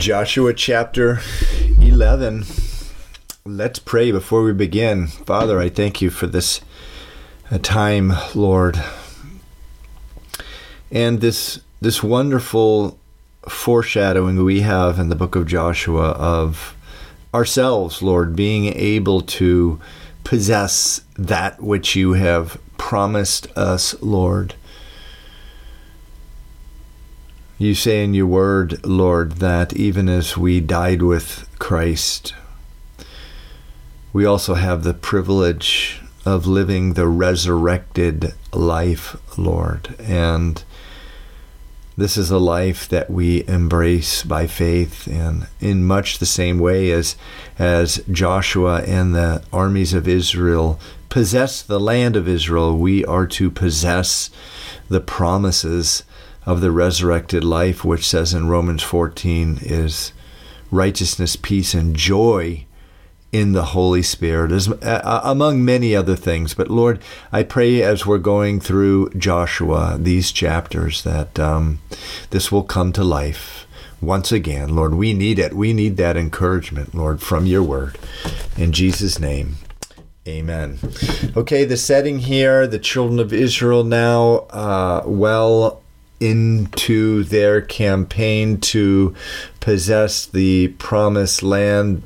Joshua chapter 11. Let's pray before we begin. Father, I thank you for this uh, time, Lord. And this this wonderful foreshadowing we have in the book of Joshua of ourselves, Lord, being able to possess that which you have promised us, Lord. You say in your word, Lord, that even as we died with Christ, we also have the privilege of living the resurrected life, Lord. And this is a life that we embrace by faith, and in much the same way as, as Joshua and the armies of Israel possess the land of Israel, we are to possess the promises of the resurrected life, which says in Romans 14 is righteousness, peace, and joy in the Holy Spirit, as, uh, among many other things. But Lord, I pray as we're going through Joshua, these chapters, that um, this will come to life once again. Lord, we need it. We need that encouragement, Lord, from your word. In Jesus' name. Amen. Okay, the setting here, the children of Israel now uh, well into their campaign to possess the promised land.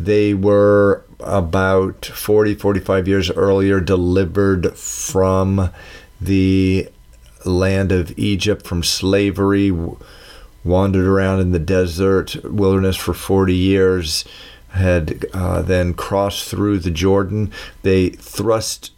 They were about 40, 45 years earlier delivered from the land of Egypt, from slavery, wandered around in the desert, wilderness for 40 years, had uh, then crossed through the Jordan. They thrust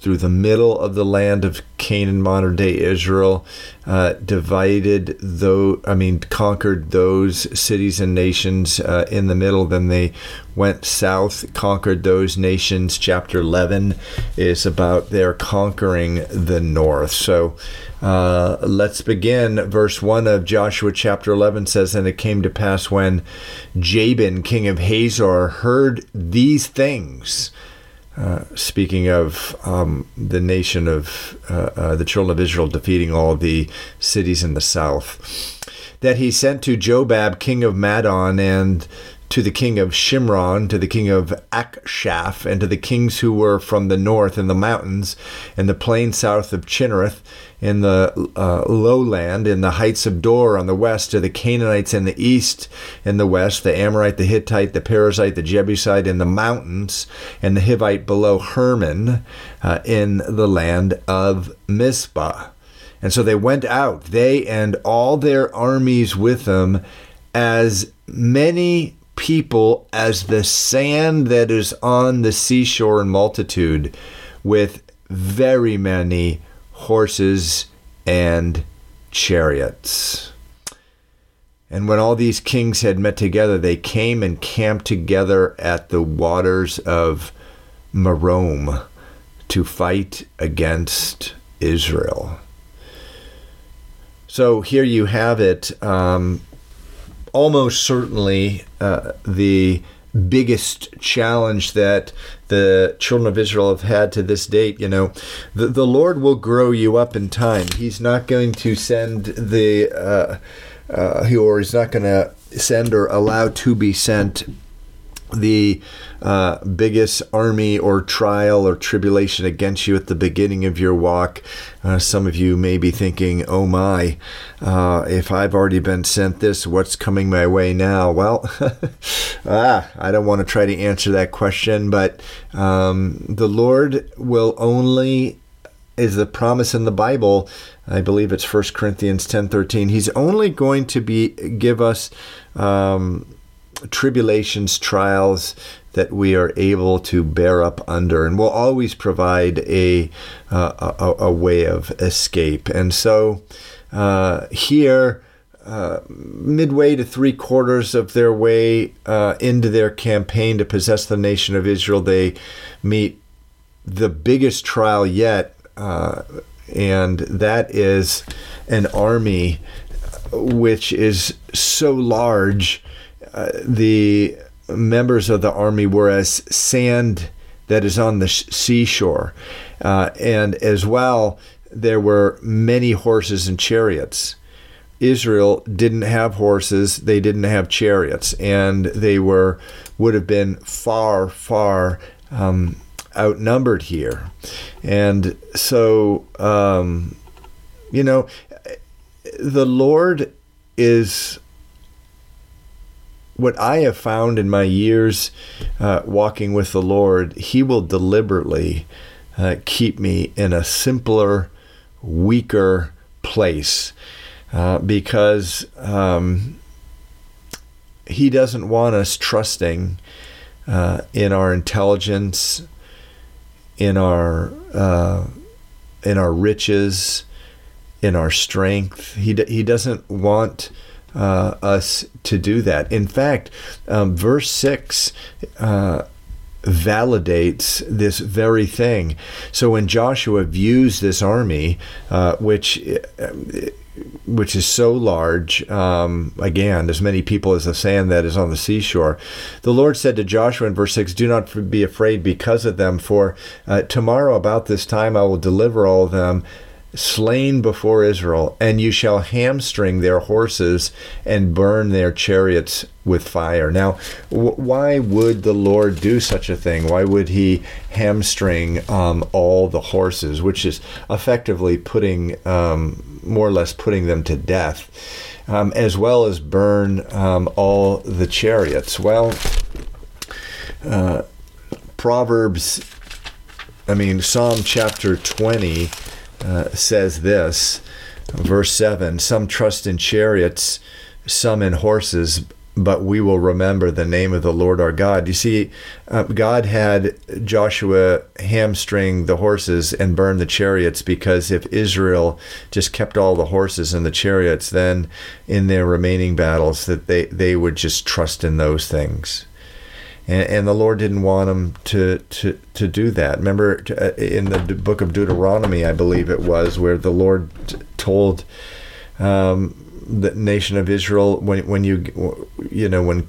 through the middle of the land of Canaan, modern day Israel, uh, divided though I mean conquered those cities and nations uh, in the middle. Then they went south, conquered those nations. Chapter eleven is about their conquering the north. So. Uh, let's begin. Verse 1 of Joshua chapter 11 says, And it came to pass when Jabin, king of Hazor, heard these things uh, speaking of um, the nation of uh, uh, the children of Israel defeating all the cities in the south, that he sent to Jobab, king of Madon, and to the king of Shimron, to the king of Achshaph, and to the kings who were from the north in the mountains, in the plain south of Chinnereth, in the uh, lowland, in the heights of Dor on the west, to the Canaanites in the east, in the west, the Amorite, the Hittite, the Perizzite, the Jebusite in the mountains, and the Hivite below Hermon uh, in the land of Mizpah. And so they went out, they and all their armies with them, as many people as the sand that is on the seashore in multitude, with very many horses, and chariots. And when all these kings had met together, they came and camped together at the waters of Merom to fight against Israel. So here you have it. Um, almost certainly uh, the biggest challenge that the children of Israel have had to this date. You know, the, the Lord will grow you up in time. He's not going to send the, uh, uh, or He's not going to send or allow to be sent the uh, biggest army or trial or tribulation against you at the beginning of your walk. Uh, some of you may be thinking, oh my, uh, if I've already been sent this, what's coming my way now? Well, ah, I don't want to try to answer that question, but um, the Lord will only is the promise in the Bible. I believe it's 1 Corinthians 10:13. He's only going to be give us um, tribulations, trials that we are able to bear up under, and will always provide a, uh, a, a, way of escape. And so uh, here, uh, midway to three quarters of their way uh, into their campaign to possess the nation of Israel, they meet the biggest trial yet, uh, and that is an army which is so large uh, the members of the army were as sand that is on the seashore. Uh, and as well, there were many horses and chariots. Israel didn't have horses, they didn't have chariots, and they were would have been far, far um, outnumbered here. And so, um, you know, the Lord is what I have found in my years uh, walking with the Lord, He will deliberately uh, keep me in a simpler, weaker place uh, because um, He doesn't want us trusting uh, in our intelligence, in our uh, in our riches, in our strength. He he doesn't want uh, us to do that. In fact, um, verse six. Uh, validates this very thing. So when Joshua views this army, uh, which which is so large, um, again, as many people as the sand that is on the seashore. The Lord said to Joshua in verse 6, Do not be afraid because of them, for uh, tomorrow about this time I will deliver all of them slain before Israel, and you shall hamstring their horses and burn their chariots with fire. Now, why would the Lord do such a thing? Why would He hamstring um, all the horses, which is effectively putting, um, more or less, putting them to death, um, as well as burn um, all the chariots? Well, uh, Proverbs, I mean, Psalm chapter 20 uh, says this, verse 7 Some trust in chariots, some in horses, but we will remember the name of the Lord our God. You see, uh, God had Joshua hamstring the horses and burn the chariots because if Israel just kept all the horses and the chariots, then in their remaining battles that they, they would just trust in those things and, and the Lord didn't want them to to to do that. Remember, uh, in the book of Deuteronomy, I believe it was, where the Lord told. Um, the nation of Israel, when when you you know when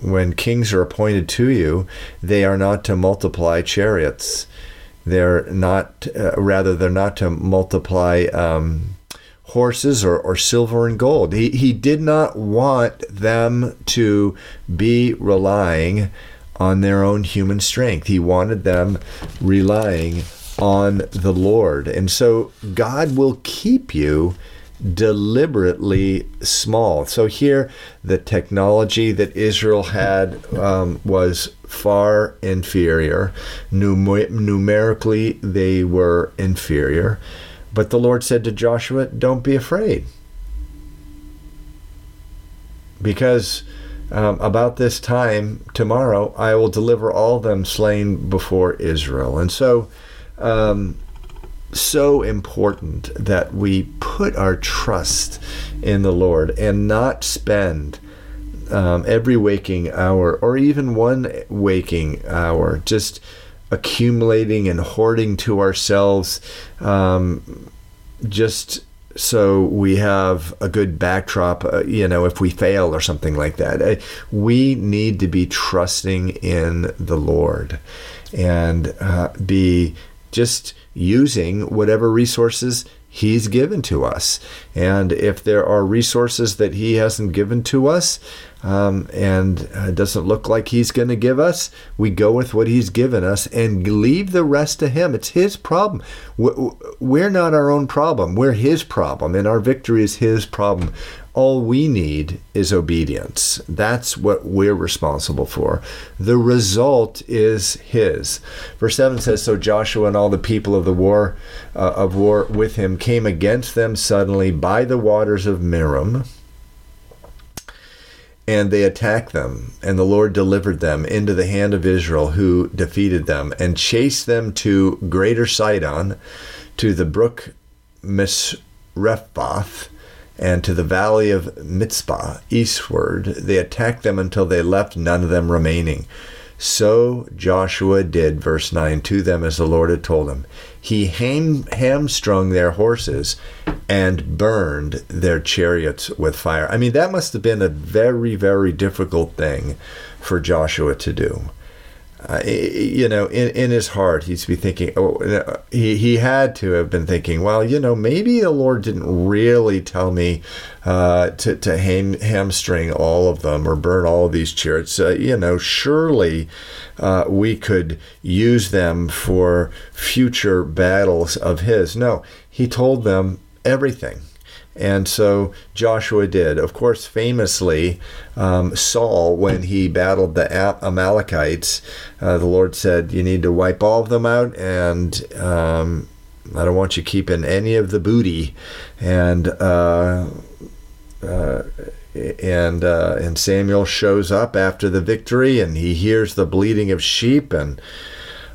when kings are appointed to you, they are not to multiply chariots. They're not, uh, rather, they're not to multiply um, horses or, or silver and gold. He, he did not want them to be relying on their own human strength. He wanted them relying on the Lord. And so God will keep you deliberately small. So here, the technology that Israel had um, was far inferior. Numer- numerically, they were inferior. But the Lord said to Joshua, Don't be afraid. Because um, about this time tomorrow, I will deliver all them slain before Israel. And so, um, so important that we put our trust in the Lord and not spend um, every waking hour or even one waking hour just accumulating and hoarding to ourselves um, just so we have a good backdrop, uh, you know, if we fail or something like that. Uh, we need to be trusting in the Lord and uh, be just using whatever resources He's given to us. And if there are resources that He hasn't given to us, um, and it uh, doesn't look like he's going to give us, we go with what he's given us and leave the rest to him. It's his problem. We're not our own problem. We're his problem, and our victory is his problem. All we need is obedience. That's what we're responsible for. The result is his. Verse 7 says So Joshua and all the people of the war uh, of war with him came against them suddenly by the waters of Merom and they attacked them, and the Lord delivered them into the hand of Israel, who defeated them, and chased them to greater Sidon, to the brook Misrephoth, and to the valley of Mizpah, eastward. They attacked them until they left none of them remaining. So Joshua did, verse 9, to them as the Lord had told him. He ham- hamstrung their horses and burned their chariots with fire. I mean, that must have been a very, very difficult thing for Joshua to do. Uh, you know, in, in his heart, he'd be thinking, oh, he, he had to have been thinking, well, you know, maybe the Lord didn't really tell me uh, to, to ham, hamstring all of them or burn all of these chariots. Uh, you know, surely uh, we could use them for future battles of his. No, he told them everything. And so Joshua did. Of course, famously, um, Saul, when he battled the Amalekites, uh, the Lord said, You need to wipe all of them out, and um, I don't want you keeping any of the booty. And uh, uh, and uh, and Samuel shows up after the victory, and he hears the bleating of sheep, and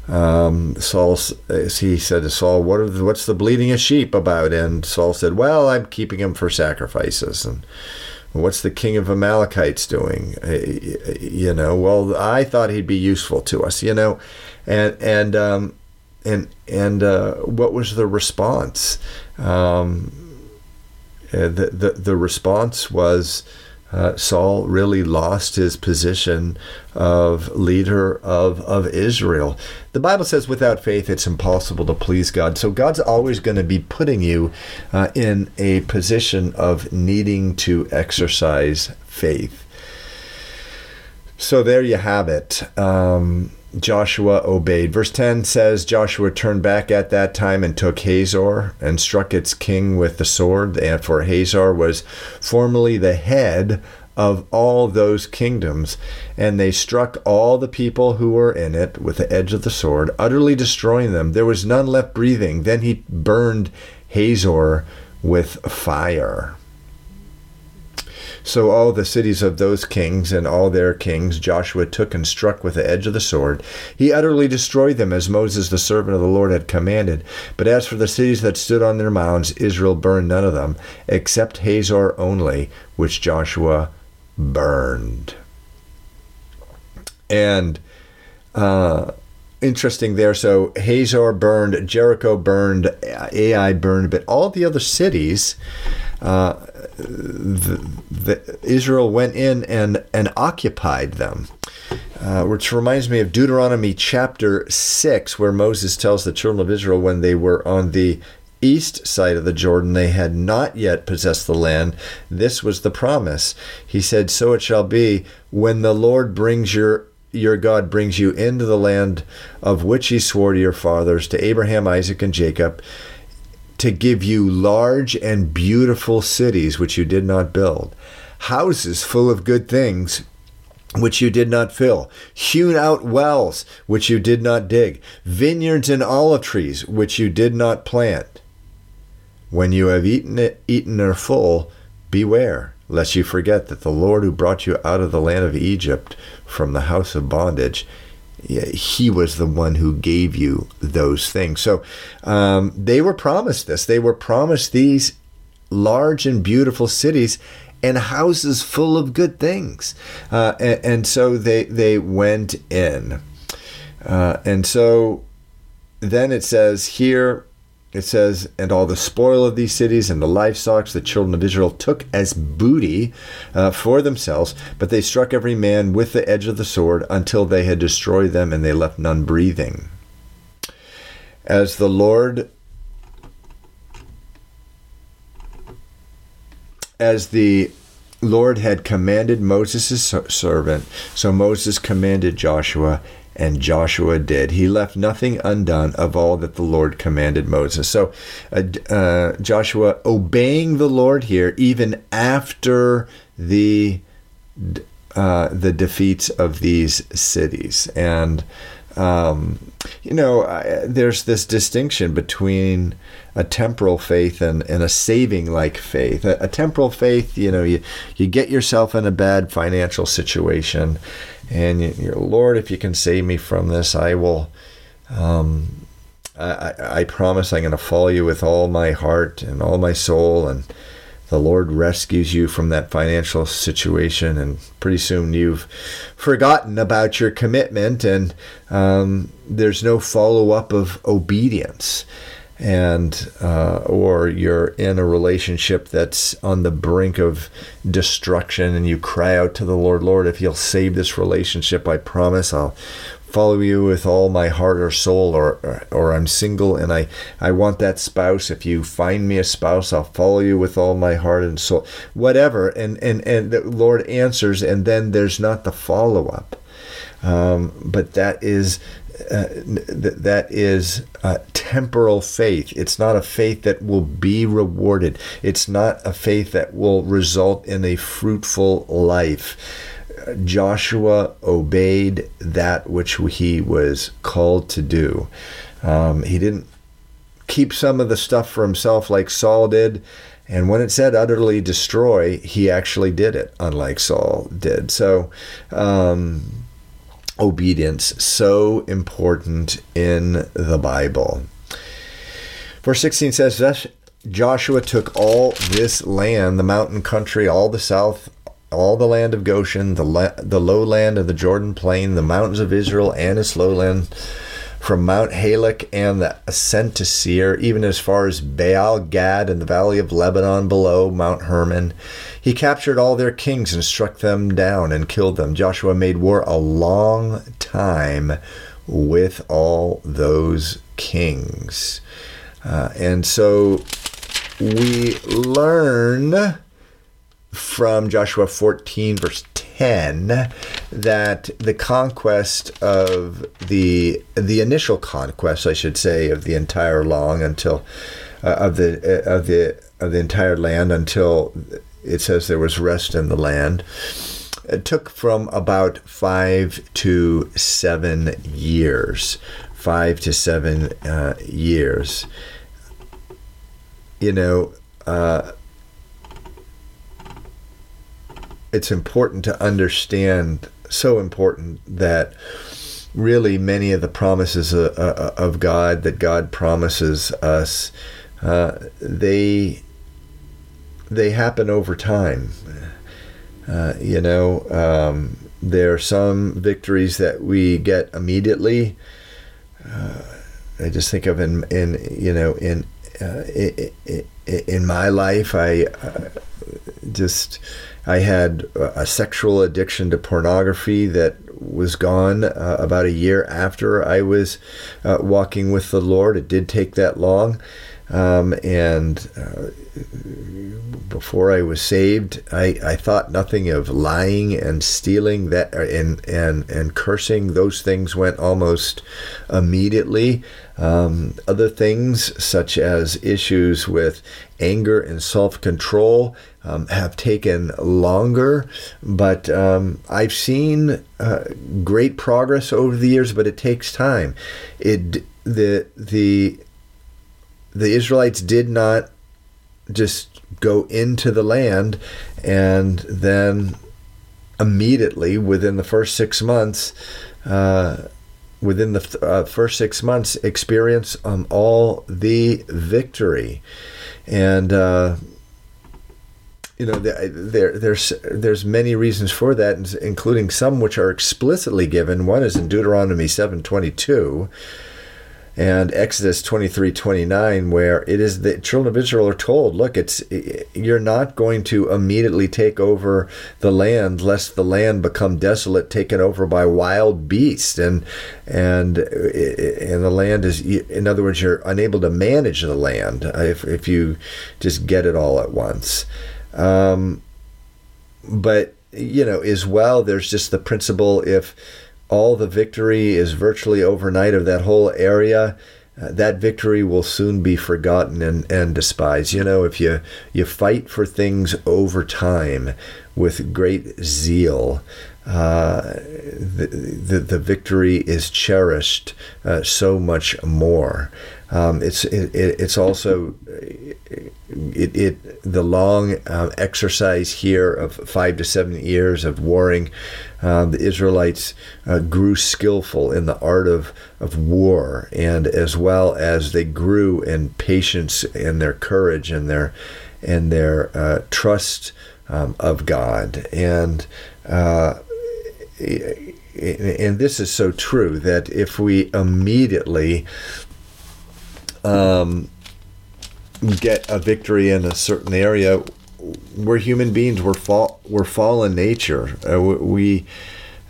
um, Saul, he said to Saul, what the, what's the bleating of sheep about? And Saul said, well, I'm keeping him for sacrifices. And what's the king of Amalekites doing? Uh, you know, well, I thought he'd be useful to us, you know, and, and, um, and, and, uh, what was the response? Um, the, the, the response was, uh, Saul really lost his position of leader of, of Israel. The Bible says without faith it's impossible to please God. So God's always going to be putting you uh, in a position of needing to exercise faith. So there you have it. Um, Joshua obeyed. Verse 10 says Joshua turned back at that time and took Hazor and struck its king with the sword. And for Hazor was formerly the head of all those kingdoms. And they struck all the people who were in it with the edge of the sword, utterly destroying them. There was none left breathing. Then he burned Hazor with fire. So all the cities of those kings and all their kings Joshua took and struck with the edge of the sword. He utterly destroyed them, as Moses the servant of the Lord had commanded. But as for the cities that stood on their mounds, Israel burned none of them, except Hazor only, which Joshua burned. And uh, interesting there. So Hazor burned, Jericho burned, Ai burned, but all the other cities uh, the, the Israel went in and, and occupied them. Uh, which reminds me of Deuteronomy chapter 6, where Moses tells the children of Israel when they were on the east side of the Jordan, they had not yet possessed the land. This was the promise. He said, So it shall be when the Lord brings your your God brings you into the land of which he swore to your fathers, to Abraham, Isaac, and Jacob, to give you large and beautiful cities which you did not build, houses full of good things which you did not fill, hewn out wells which you did not dig, vineyards and olive trees which you did not plant. When you have eaten it, eaten are full, beware lest you forget that the Lord who brought you out of the land of Egypt from the house of bondage he was the one who gave you those things. So um, they were promised this. They were promised these large and beautiful cities and houses full of good things. Uh, and, and, so they they went in. Uh, and so then it says here it says, and all the spoil of these cities and the livestock the children of Israel took as booty uh, for themselves, but they struck every man with the edge of the sword until they had destroyed them and they left none breathing. As the Lord, as the Lord had commanded Moses' servant, so Moses commanded Joshua and Joshua did. He left nothing undone of all that the Lord commanded Moses. So, uh, uh, Joshua obeying the Lord here, even after the uh, the defeats of these cities, and um, you know, I, there's this distinction between a temporal faith and, and a saving like faith. A, a temporal faith, you know, you you get yourself in a bad financial situation and you, Lord, if you can save me from this, I will. Um, I, I promise I'm going to follow you with all my heart and all my soul, and the Lord rescues you from that financial situation, and pretty soon you've forgotten about your commitment, and um, there's no follow up of obedience. And uh, or you're in a relationship that's on the brink of destruction, and you cry out to the Lord, Lord, if you'll save this relationship, I promise I'll follow you with all my heart or soul or, or, or I'm single and I I want that spouse. If you find me a spouse I'll follow you with all my heart and soul. Whatever and and and the Lord answers and then there's not the follow up um, but that is uh, th- that is temporal faith. It's not a faith that will be rewarded. It's not a faith that will result in a fruitful life. Joshua obeyed that which he was called to do. Um, he didn't keep some of the stuff for himself like Saul did. And when it said utterly destroy, he actually did it, unlike Saul did. So, um, obedience, so important in the Bible. Verse 16 says, Thus Joshua took all this land, the mountain country, all the south all the land of Goshen, the, la- the lowland of the Jordan plain, the mountains of Israel and its lowland, from Mount Halak and the ascent to Seir, even as far as Baal Gad and the valley of Lebanon below Mount Hermon. He captured all their kings and struck them down and killed them. Joshua made war a long time with all those kings. Uh, and so we learn from Joshua 14, verse 10, that the conquest of the the initial conquest, I should say, of the entire long until uh, of the uh, of the of the entire land until it says there was rest in the land. It took from about five to seven years. Five to seven uh, years. You know, uh, it's important to understand, so important that really many of the promises of, of God that God promises us, uh, they they happen over time. Uh, you know, um, there are some victories that we get immediately. Uh, I just think of in in you know in uh, in, my life, I uh, just I had a sexual addiction to pornography that was gone uh, about a year after I was uh, walking with the Lord. It did take that long. Um, and uh, before I was saved, I, I thought nothing of lying and stealing that and and and cursing. Those things went almost immediately. Um, other things such as issues with anger and self control um, have taken longer, but um, I've seen uh, great progress over the years. But it takes time. It the the the Israelites did not just go into the land and then immediately within the first six months. Uh, within the uh, first six months, experience um, all the victory, and uh, you know, there, there's there's many reasons for that, including some which are explicitly given. One is in Deuteronomy seven twenty two, and Exodus twenty three twenty nine, where it is the children of Israel are told, "Look, it's you're not going to immediately take over the land, lest the land become desolate, taken over by wild beasts, and and and the land is, in other words, you're unable to manage the land if if you just get it all at once." Um, but, you know, as well, there's just the principle if all the victory is virtually overnight of that whole area, uh, that victory will soon be forgotten and, and despised. You know, if you, you fight for things over time with great zeal, uh, the, the, the victory is cherished uh, so much more. Um, it's it, it's also it, it the long uh, exercise here of five to seven years of warring. Um, the Israelites uh, grew skillful in the art of, of war, and as well as they grew in patience and their courage and their and their uh, trust um, of God. And uh, and this is so true that if we immediately um, get a victory in a certain area, we're human beings. We're fall. We're fallen nature. Uh, we.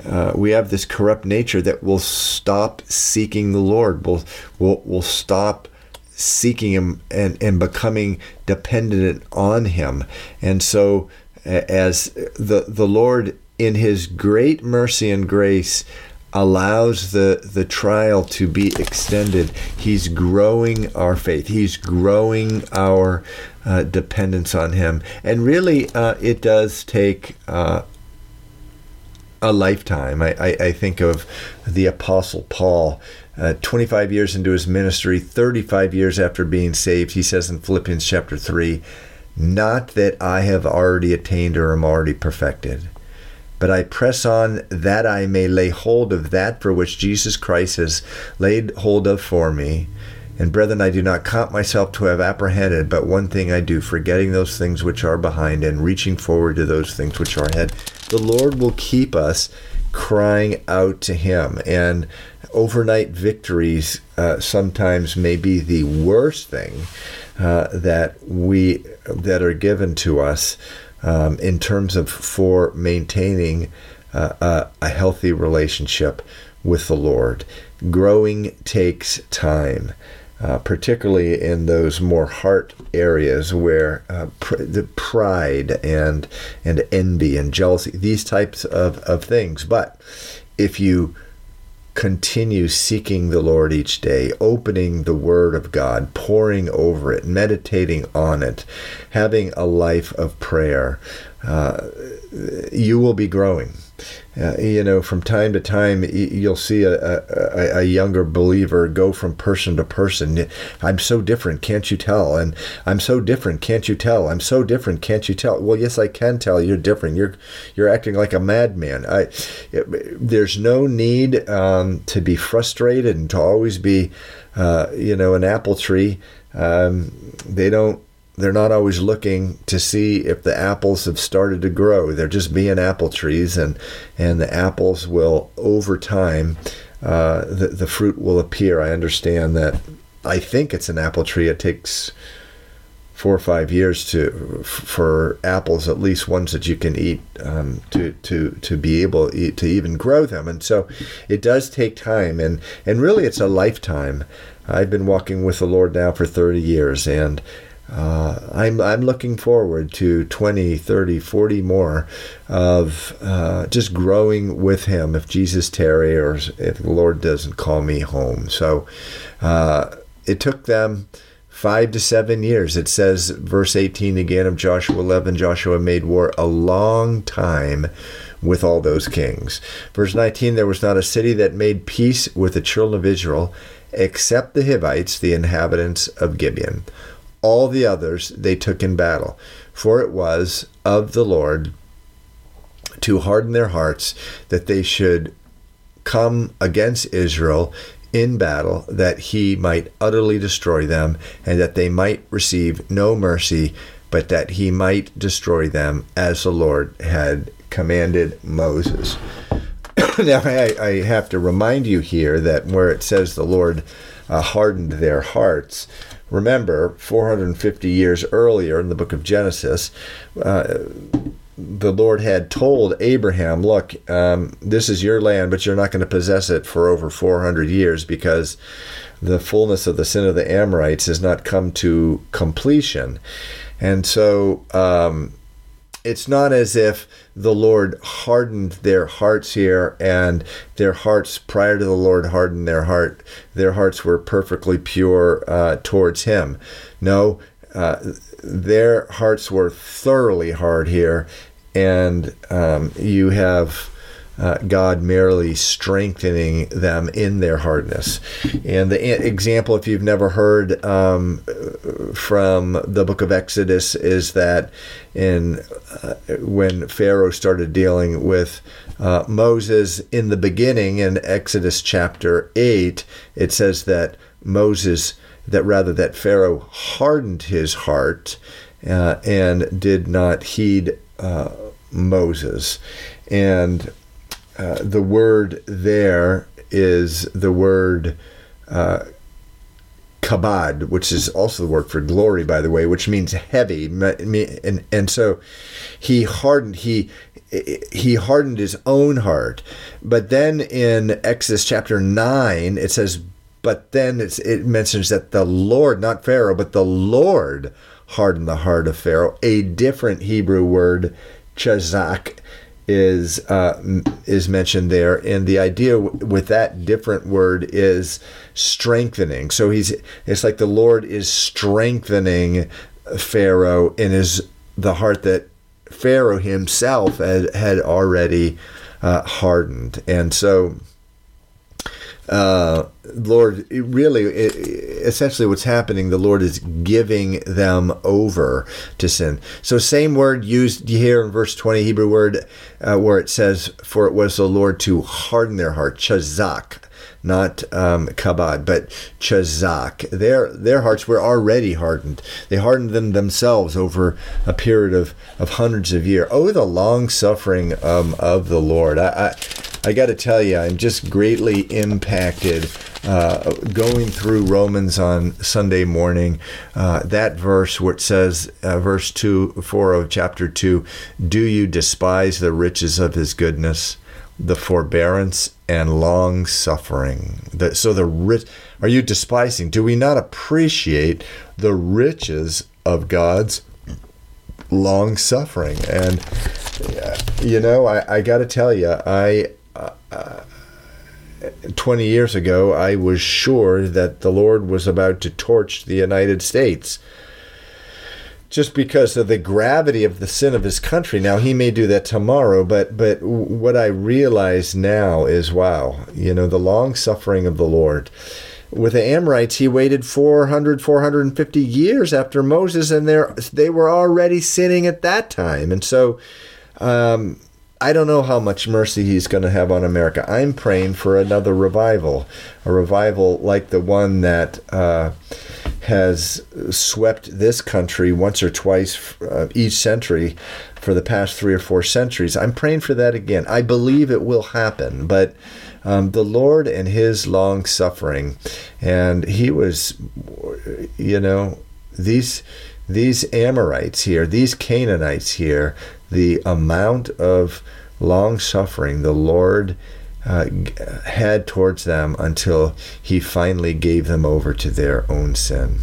Uh, we have this corrupt nature that will stop seeking the Lord. Will will will stop seeking Him and and becoming dependent on Him. And so, as the the Lord in His great mercy and grace allows the the trial to be extended. He's growing our faith. He's growing our uh, dependence on him. And really uh, it does take uh, a lifetime. I, I, I, think of the apostle paul uh, 25 years into his ministry 35 years after being saved he says in philippians chapter 3 not that i have already attained or am already perfected but I press on that I may lay hold of that for which Jesus Christ has laid hold of for me. And brethren, I do not count myself to have apprehended, but one thing I do, forgetting those things which are behind and reaching forward to those things which are ahead. The Lord will keep us crying out to Him. And overnight victories uh, sometimes may be the worst thing uh, that we that are given to us um, in terms of for maintaining uh, a, a healthy relationship with the Lord. Growing takes time. Uh, particularly in those more heart areas where uh, pr- the pride and and envy and jealousy, these types of, of things. But if you continue seeking the Lord each day, opening the Word of God, pouring over it, meditating on it, having a life of prayer, uh, you will be growing. Uh, you know, from time to time, you'll see a, a, a, younger believer go from person to person. I'm so different, can't you tell? And I'm so different, can't you tell? I'm so different, can't you tell? Well, yes, I can tell. You're different. You're you're acting like a madman. I, it, there's no need um, to be frustrated and to always be, uh, you know, an apple tree. Um, they don't they're not always looking to see if the apples have started to grow. They're just being apple trees, and and the apples will over time, uh, the the fruit will appear. I understand that. I think it's an apple tree. It takes four or five years to for apples, at least ones that you can eat, um, to to to be able to even grow them. And so, it does take time, and and really, it's a lifetime. I've been walking with the Lord now for 30 years, and uh, I'm, I'm looking forward to 20, 30, 40 more of uh, just growing with Him if Jesus tarry or if the Lord doesn't call me home. So uh, it took them five to seven years. It says, verse 18 again of Joshua 11 Joshua made war a long time with all those kings. Verse 19 There was not a city that made peace with the children of Israel except the Hivites, the inhabitants of Gibeon all the others they took in battle. For it was of the Lord to harden their hearts that they should come against Israel in battle, that he might utterly destroy them, and that they might receive no mercy, but that he might destroy them as the Lord had commanded Moses. now, I, I, have to remind you here that where it says the Lord uh, hardened their hearts, Remember, 450 years earlier in the book of Genesis, uh, the Lord had told Abraham, Look, um, this is your land, but you're not going to possess it for over 400 years because the fullness of the sin of the Amorites has not come to completion. And so, um, it's not as if the Lord hardened their hearts here and their hearts prior to the Lord hardened their heart. Their hearts were perfectly pure uh, towards Him. No, uh, their hearts were thoroughly hard here, and um, you have uh, God merely strengthening them in their hardness. And the example, if you've never heard um, from the book of Exodus, is that in uh, when Pharaoh started dealing with uh, Moses in the beginning in Exodus chapter 8, it says that Moses, that rather that Pharaoh hardened his heart uh, and did not heed uh, Moses. And uh, the word there is the word uh, kabod, which is also the word for glory, by the way, which means heavy. And, and so he hardened, he, he hardened his own heart. But then in Exodus chapter 9, it says, but then it mentions that the Lord, not Pharaoh, but the Lord hardened the heart of Pharaoh. A different Hebrew word, chazak, is uh, is mentioned there, and the idea w- with that different word is strengthening. So he's it's like the Lord is strengthening Pharaoh in his the heart that Pharaoh himself had had already uh, hardened, and so uh, Lord, really, it, essentially, what's happening, the Lord is giving them over to sin. So, same word used here in verse 20, Hebrew word, uh, where it says, For it was the Lord to harden their heart, chazak, not um, kabod, but chazak. Their, their hearts were already hardened. They hardened them themselves over a period of, of hundreds of years. Oh, the long suffering um, of the Lord. I, I I got to tell you, I'm just greatly impacted uh, going through Romans on Sunday morning. Uh, that verse where it says, uh, verse 2, 4 of chapter 2, do you despise the riches of his goodness, the forbearance and long suffering? So the rich, are you despising? Do we not appreciate the riches of God's long suffering? And, uh, you know, I, I got to tell you, I, 20 years ago, I was sure that the Lord was about to torch the United States just because of the gravity of the sin of his country. Now he may do that tomorrow, but but what I realize now is wow, you know, the long suffering of the Lord. With the Amorites, he waited 400, 450 years after Moses, and they were already sinning at that time. And so, um, I don't know how much mercy he's going to have on America. I'm praying for another revival, a revival like the one that uh, has swept this country once or twice uh, each century for the past three or four centuries. I'm praying for that again. I believe it will happen, but um, the Lord and His long suffering, and He was, you know, these these Amorites here, these Canaanites here, the amount of long suffering the Lord uh, had towards them until he finally gave them over to their own sin.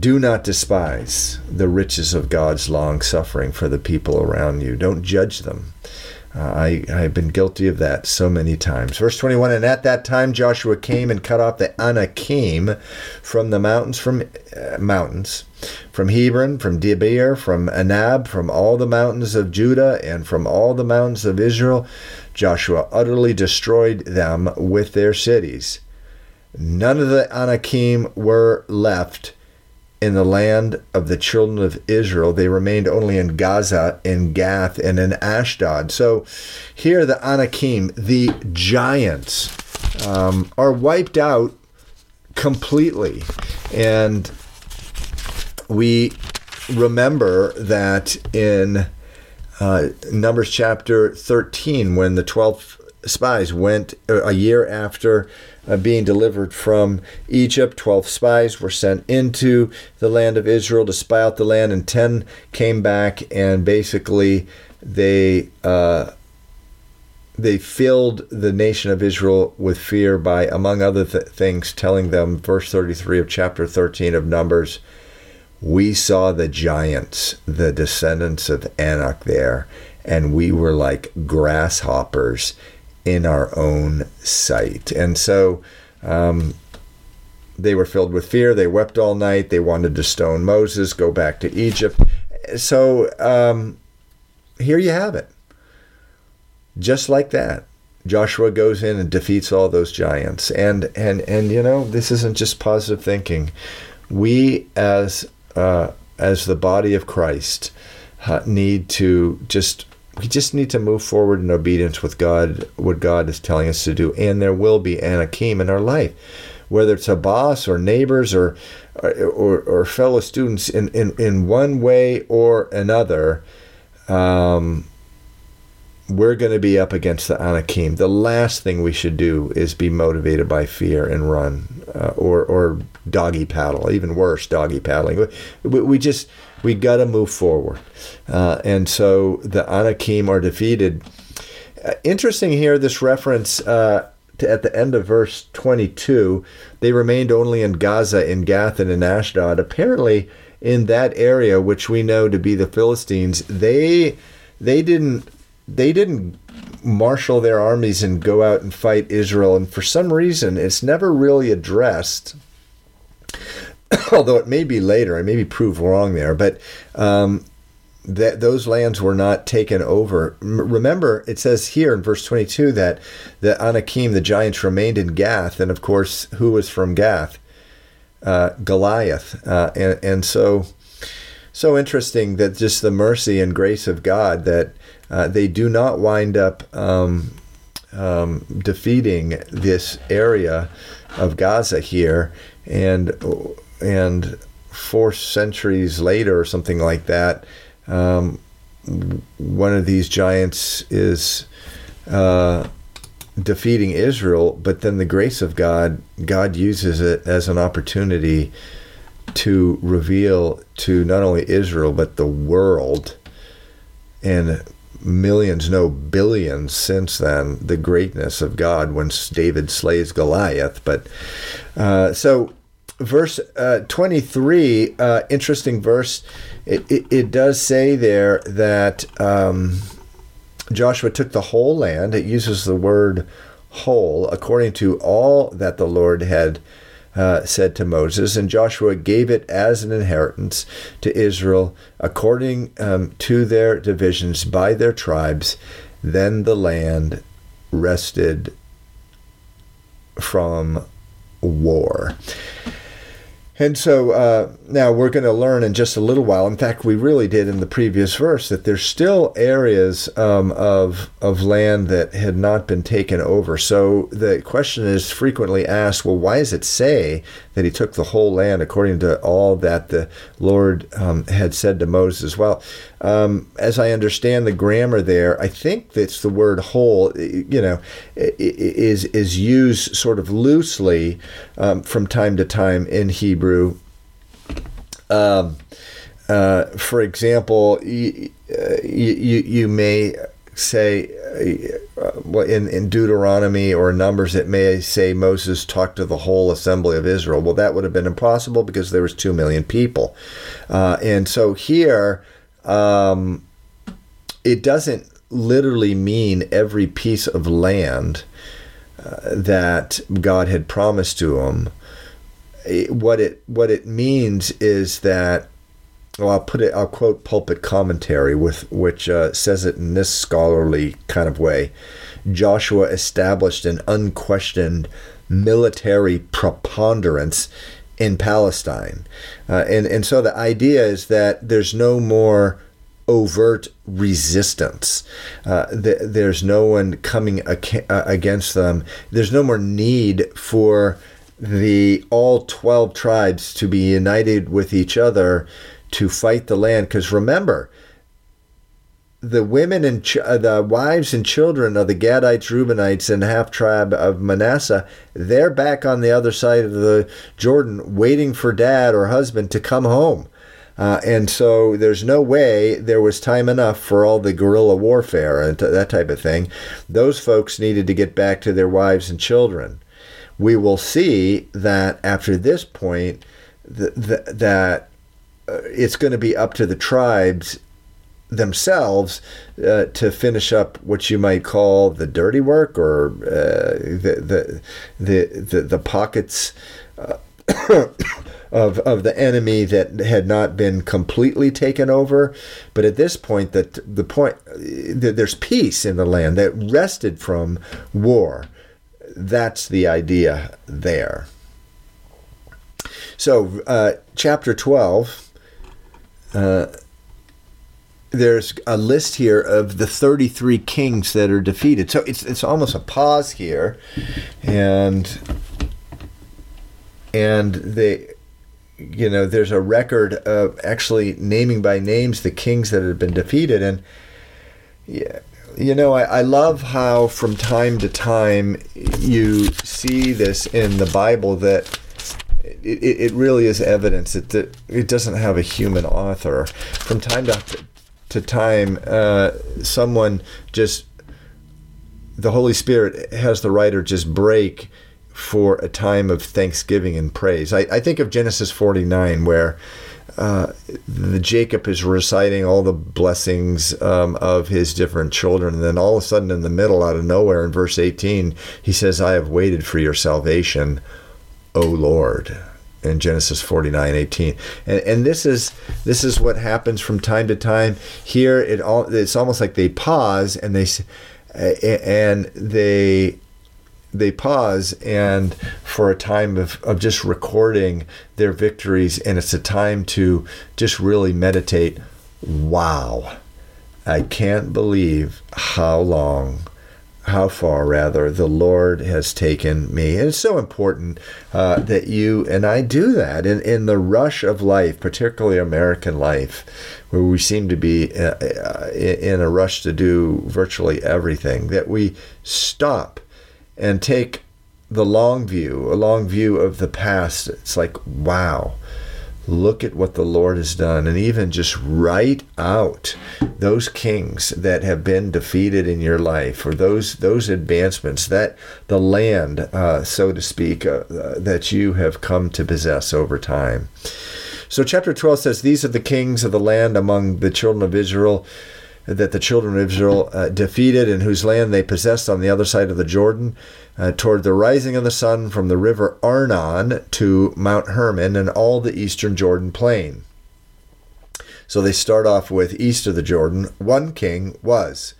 Do not despise the riches of God's long suffering for the people around you. Don't judge them. Uh, I, I've been guilty of that so many times. Verse 21 And at that time Joshua came and cut off the Anakim from the mountains, from uh, mountains, from Hebron, from Debir, from Anab, from all the mountains of Judah, and from all the mountains of Israel. Joshua utterly destroyed them with their cities. None of the Anakim were left in the land of the children of Israel. They remained only in Gaza, in Gath, and in Ashdod. So here the Anakim, the giants, um, are wiped out completely. And we remember that in uh, Numbers chapter 13, when the 12 spies went uh, a year after uh, being delivered from Egypt. Twelve spies were sent into the land of Israel to spy out the land, and ten came back, and basically they uh, they filled the nation of Israel with fear by, among other th- things, telling them, verse thirty-three of chapter thirteen of Numbers. We saw the giants, the descendants of Anak there, and we were like grasshoppers in our own sight. And so um, they were filled with fear. They wept all night. They wanted to stone Moses, go back to Egypt. So um, here you have it. Just like that. Joshua goes in and defeats all those giants. And and and you know, this isn't just positive thinking. We as uh, as the body of Christ uh, need to just we just need to move forward in obedience with God, what God is telling us to do. And there will be anakim in our life, whether it's a boss or neighbors or or, or fellow students in, in, in one way or another. Um, we're going to be up against the Anakim. The last thing we should do is be motivated by fear and run, uh, or or doggy paddle. Even worse, doggy paddling. We, we just we got to move forward, uh, and so the Anakim are defeated. Uh, interesting here, this reference. Uh, to, at the end of verse 22, they remained only in Gaza, in Gath, and in Ashdod. Apparently, in that area, which we know to be the Philistines, they they didn't they didn't marshal their armies and go out and fight Israel. And for some reason, it's never really addressed. Although it may be later, I may be proved wrong there, but um, that those lands were not taken over. remember, it says here in verse 22 that the Anakim, the giants, remained in Gath, and of course, who was from Gath? Uh, Goliath, uh, and and so so interesting that just the mercy and grace of God that uh, they do not wind up um, um, defeating this area of Gaza here, and and four centuries later or something like that, um, one of these giants is uh, defeating Israel. But then the grace of God, God uses it as an opportunity to reveal to not only Israel but the world and millions, no billions since then, the greatness of God when David slays Goliath. But uh, so, verse uh, 23, uh, interesting verse. It, it, it, does say there that um, Joshua took the whole land. It uses the word whole, according to all that the Lord had uh, said to Moses, and Joshua gave it as an inheritance to Israel according um, to their divisions by their tribes. Then the land rested from war. And so uh, now we're going to learn in just a little while. In fact, we really did in the previous verse that there's still areas um, of of land that had not been taken over. So the question is frequently asked: Well, why does it say that he took the whole land according to all that the Lord um, had said to Moses? Well, um, as I understand the grammar there, I think that's the word whole. You know, is is used sort of loosely um, from time to time in Hebrew. Um, uh, for example, you, uh, you, you may say uh, in, in Deuteronomy or Numbers, it may say Moses talked to the whole assembly of Israel. Well, that would have been impossible because there was two million people, uh, and so here um, it doesn't literally mean every piece of land uh, that God had promised to him what it what it means is that well, I'll put it. I'll quote pulpit commentary with which uh, says it in this scholarly kind of way. Joshua established an unquestioned military preponderance in Palestine, uh, and and so the idea is that there's no more overt resistance. Uh, th- there's no one coming ac- uh, against them. There's no more need for the all 12 tribes to be united with each other to fight the land because remember the women and ch- uh, the wives and children of the Gadites, Reubenites, and half tribe of Manasseh, they're back on the other side of the Jordan, waiting for dad or husband to come home. Uh, and so there's no way there was time enough for all the guerrilla warfare and t- that type of thing. Those folks needed to get back to their wives and children we will see that after this point, th- th- that uh, it's going to be up to the tribes themselves uh, to finish up what you might call the dirty work or uh, the, the, the the the pockets uh, of of the enemy that had not been completely taken over but at this point that the point that there's peace in the land that rested from war that's the idea there. So, uh, chapter 12, uh, there's a list here of the 33 kings that are defeated. So it's it's almost a pause here, and and they, you know, there's a record of actually naming by names the kings that have been defeated, and yeah, You know, I, I love how from time to time you see this in the Bible that it, it really is evidence that it doesn't have a human author. From time to, to time, uh, someone just, the Holy Spirit has the writer just break for a time of thanksgiving and praise. I, I think of Genesis 49, where uh, the Jacob is reciting all the blessings um, of his different children, and then all of a sudden, in the middle, out of nowhere, in verse 18, he says, "I have waited for your salvation, O Lord." In Genesis 49, 18. And, and this is this is what happens from time to time. Here, it all it's almost like they pause and they and they they pause and for a time of, of just recording their victories and it's a time to just really meditate wow i can't believe how long how far rather the lord has taken me and it's so important uh, that you and i do that in, in the rush of life particularly american life where we seem to be uh, uh in a rush to do virtually everything that we stop and take the long view, a long view of the past. It's like, wow, look at what the Lord has done. And even just write out those kings that have been defeated in your life or those, those advancements, that the land, uh, so to speak, uh, uh, that you have come to possess over time. So, chapter 12 says, These are the kings of the land among the children of Israel that the children of Israel uh, defeated and whose land they possessed on the other side of the Jordan, uh, toward the rising of the sun from the river Arnon to Mount Hermon and all the eastern Jordan plain. So they start off with east of the Jordan. One king was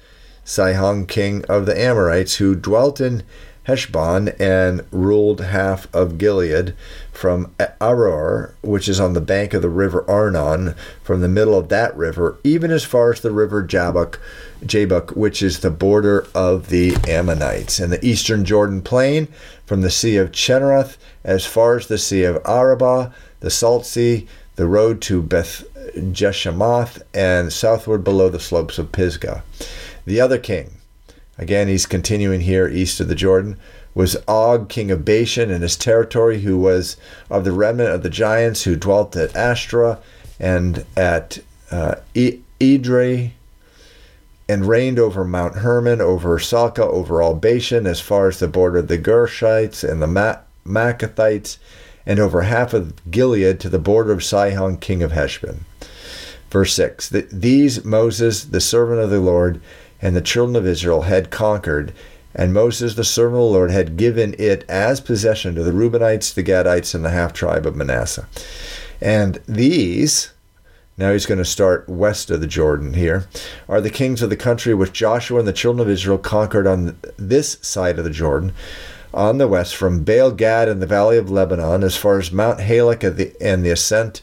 Sihon, king of the Amorites, who dwelt in Heshbon and ruled half of Gilead from Aroer, which is on the bank of the river Arnon, from the middle of that river, even as far as the river Jabbok, Jabbok, which is the border of the Ammonites, and the eastern Jordan plain, from the Sea of Chinnereth as far as the Sea of Araba, the Salt Sea, the road to Beth Jeshimoth, and southward below the slopes of Pisgah. The other king, Again, he's continuing here east of the Jordan. Was Og, king of Bashan, and his territory, who was of the remnant of the giants who dwelt at Ashtaroth and at uh, and reigned over Mount Hermon, over Salcah, over all Bashan, as far as the border of the Geshurites and the Ma- and over half of Gilead to the border of Sihon, king of Heshbon. Verse 6 These Moses, the servant of the Lord, and the children of Israel had conquered, and Moses, the servant of the Lord, had given it as possession to the Reubenites, the Gadites, and the half tribe of Manasseh. And these, now he's going to start west of the Jordan here, are the kings of the country which Joshua and the children of Israel conquered on this side of the Jordan, on the west, from Baal Gad in the valley of Lebanon, as far as Mount Halak and the ascent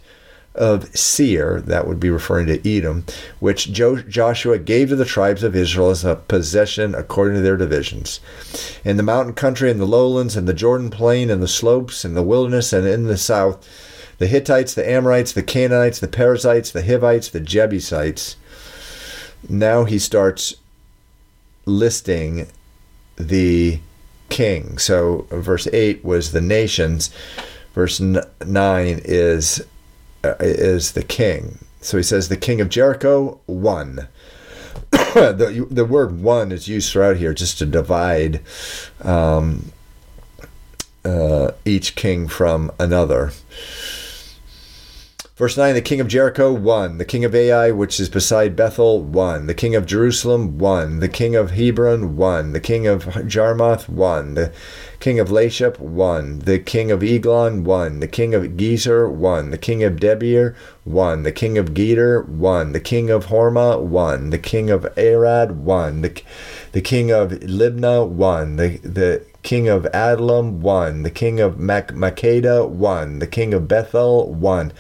of Seir, that would be referring to Edom, which Joshua gave to the tribes of Israel as a possession according to their divisions. In the mountain country, in the lowlands, in the Jordan plain, in the slopes, in the wilderness, and in the south, the Hittites, the Amorites, the Canaanites, the Perizzites, the Hivites, the Jebusites. Now he starts listing the king. So verse 8 was the nations. Verse 9 is is the king. So he says the king of Jericho won. the, the word one is used throughout here just to divide um, uh, each king from another. Verse 9 The king of Jericho won. The king of Ai, which is beside Bethel, won. The king of Jerusalem won. The king of Hebron won. The king of Jarmuth won. The king of Lachish won. The king of Eglon won. The king of Gezer won. The king of Debir won. The king of Geder won. The king of Hormah won. The king of Arad won. The, the king of Libnah won. The, the king of Adullam won. The king of Mac- Makkedah won. The king of Bethel won.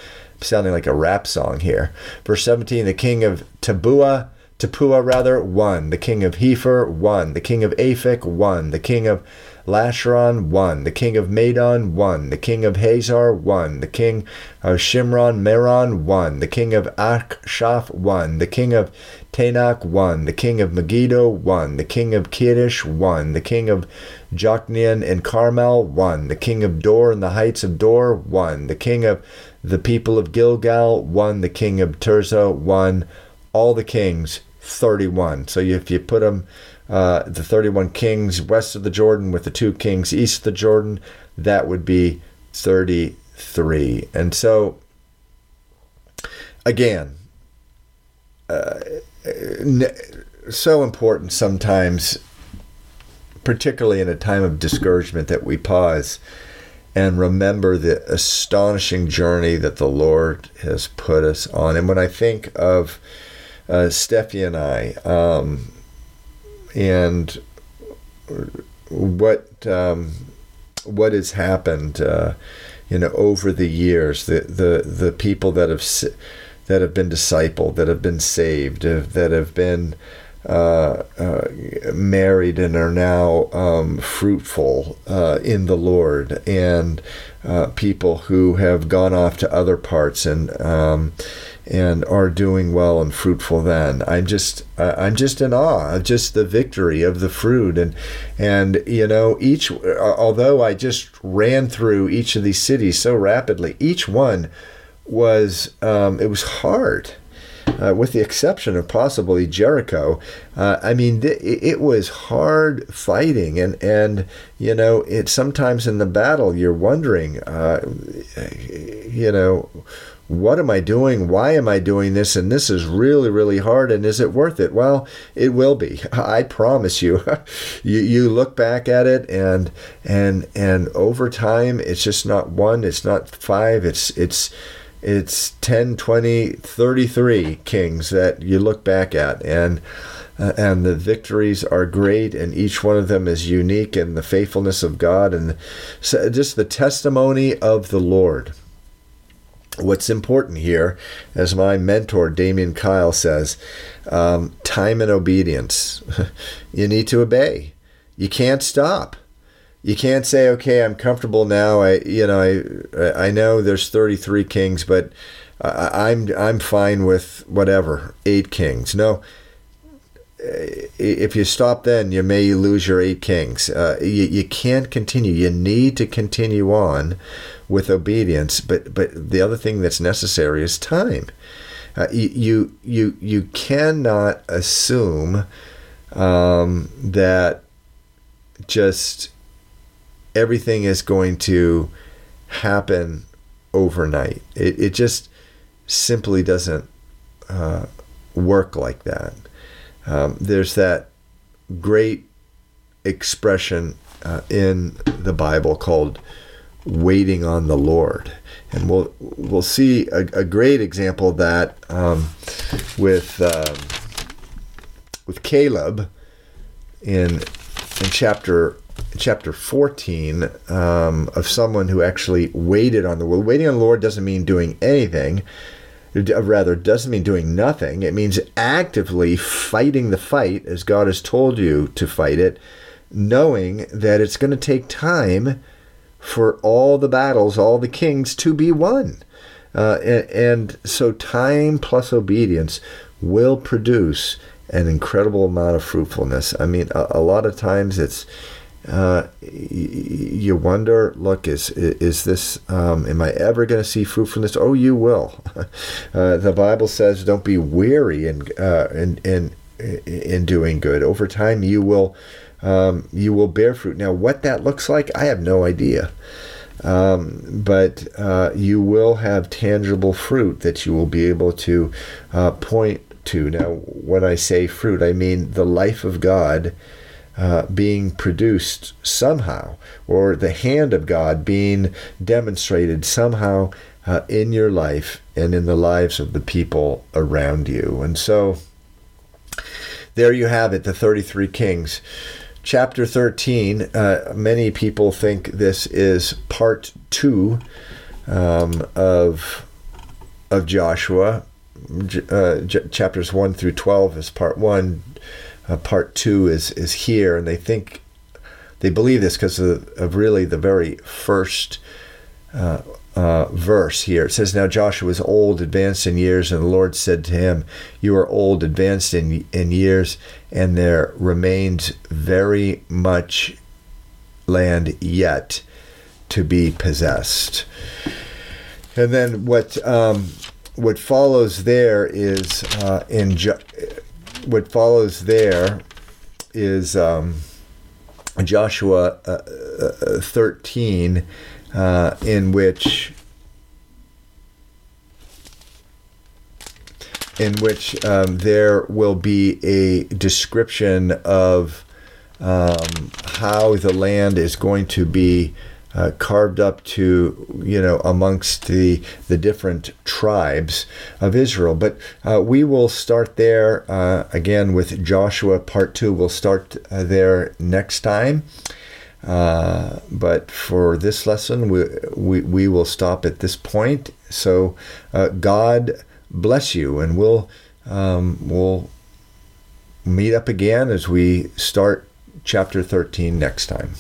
Sounding like a rap song here. Verse 17 The king of Tabua Tappuah rather, one. The king of Hepher, one. The king of Aphek, one. The king of Lasharon, one. The king of Madon, one. The king of Hazor, one. The king of Shimron, Meron, one. The king of Achshaph, one. The king of Taanach, one. The king of Megiddo, one. The king of Kirish, one. The king of Jokneam and Carmel, one. The king of Dor and the heights of Dor, one. The king of the people of Gilgal, one. The king of Tirzah, one. All the kings, 31. So if you put them, uh, the 31 kings west of the Jordan with the two kings east of the Jordan, that would be 33. And so, again, uh, so important sometimes, particularly in a time of discouragement, that we pause and remember the astonishing journey that the Lord has put us on. And when I think of uh, Steffi and I, um, and what um, what has happened, uh, you know, over the years, the the the people that have that have been discipled, that have been saved, uh, that have been uh, uh, married and are now um, fruitful uh, in the Lord, and uh, people who have gone off to other parts and um, and are doing well and fruitful. Then I'm just I'm just in awe of just the victory of the fruit, and and you know each although I just ran through each of these cities so rapidly, each one was um, it was hard. Uh, with the exception of possibly Jericho, uh, I mean, th- it was hard fighting, and and you know, it sometimes in the battle you're wondering, uh, you know, what am I doing? Why am I doing this? And this is really, really hard. And is it worth it? Well, it will be. I promise you. you you look back at it and and and over time, it's just not one. It's not five. It's it's it's 10, 20, 33 kings that you look back at. And uh, and the victories are great, and each one of them is unique in the faithfulness of God and just the testimony of the Lord. What's important here, as my mentor Damian Kyle says, um, time and obedience. you need to obey. You can't stop. You can't say, "Okay, I'm comfortable now." I, you know, I, I know there's 33 kings, but I'm, I'm fine with whatever eight kings. No, if you stop then, you may lose your eight kings. Uh, you, you can't continue. You need to continue on with obedience. But but the other thing that's necessary is time. Uh, you you you cannot assume um, that just everything is going to happen overnight. It it just simply doesn't uh, work like that. Um, there's that great expression uh, in the Bible called waiting on the Lord. And we'll we'll see a, a great example of that um, with um, with Caleb in in chapter chapter 14 um, of someone who actually waited on the Lord. Waiting on the Lord doesn't mean doing anything. Rather, doesn't mean doing nothing. It means actively fighting the fight as God has told you to fight it, knowing that it's going to take time for all the battles, all the kings to be won. Uh, and, and, so time plus obedience will produce an incredible amount of fruitfulness. I mean, a, a lot of times it's uh, you wonder, look, is is this? Um, am I ever going to see fruit from this? Oh, you will. uh, the Bible says, "Don't be weary in uh, in in in doing good. Over time, you will um, you will bear fruit. Now, what that looks like, I have no idea. Um, but uh, you will have tangible fruit that you will be able to uh, point to. Now, when I say fruit, I mean the life of God uh, being produced somehow, or the hand of God being demonstrated somehow uh, in your life and in the lives of the people around you. And so, there you have it, the 33 kings chapter 13, uh, many people think this is part two um, of, of Joshua. uh, j- chapters 1 through 12 is part 1 uh, part 2 is is here and they think they believe this because of, of, really the very first uh, uh, verse here. It says, Now Joshua was old, advanced in years, and the Lord said to him, You are old, advanced in, in years, and there remains very much land yet to be possessed. And then what um, what follows there is uh, in jo- what follows there is um, Joshua uh, uh, 13, uh, in which in which um, there will be a description of um, how the land is going to be uh, carved up to you know amongst the the different tribes of Israel. But uh, we will start there uh, again with Joshua part two. We'll start uh, there next time. Uh, but for this lesson, we, we, we will stop at this point. So uh, God bless you, and we'll um, we'll meet up again as we start chapter 13 next time.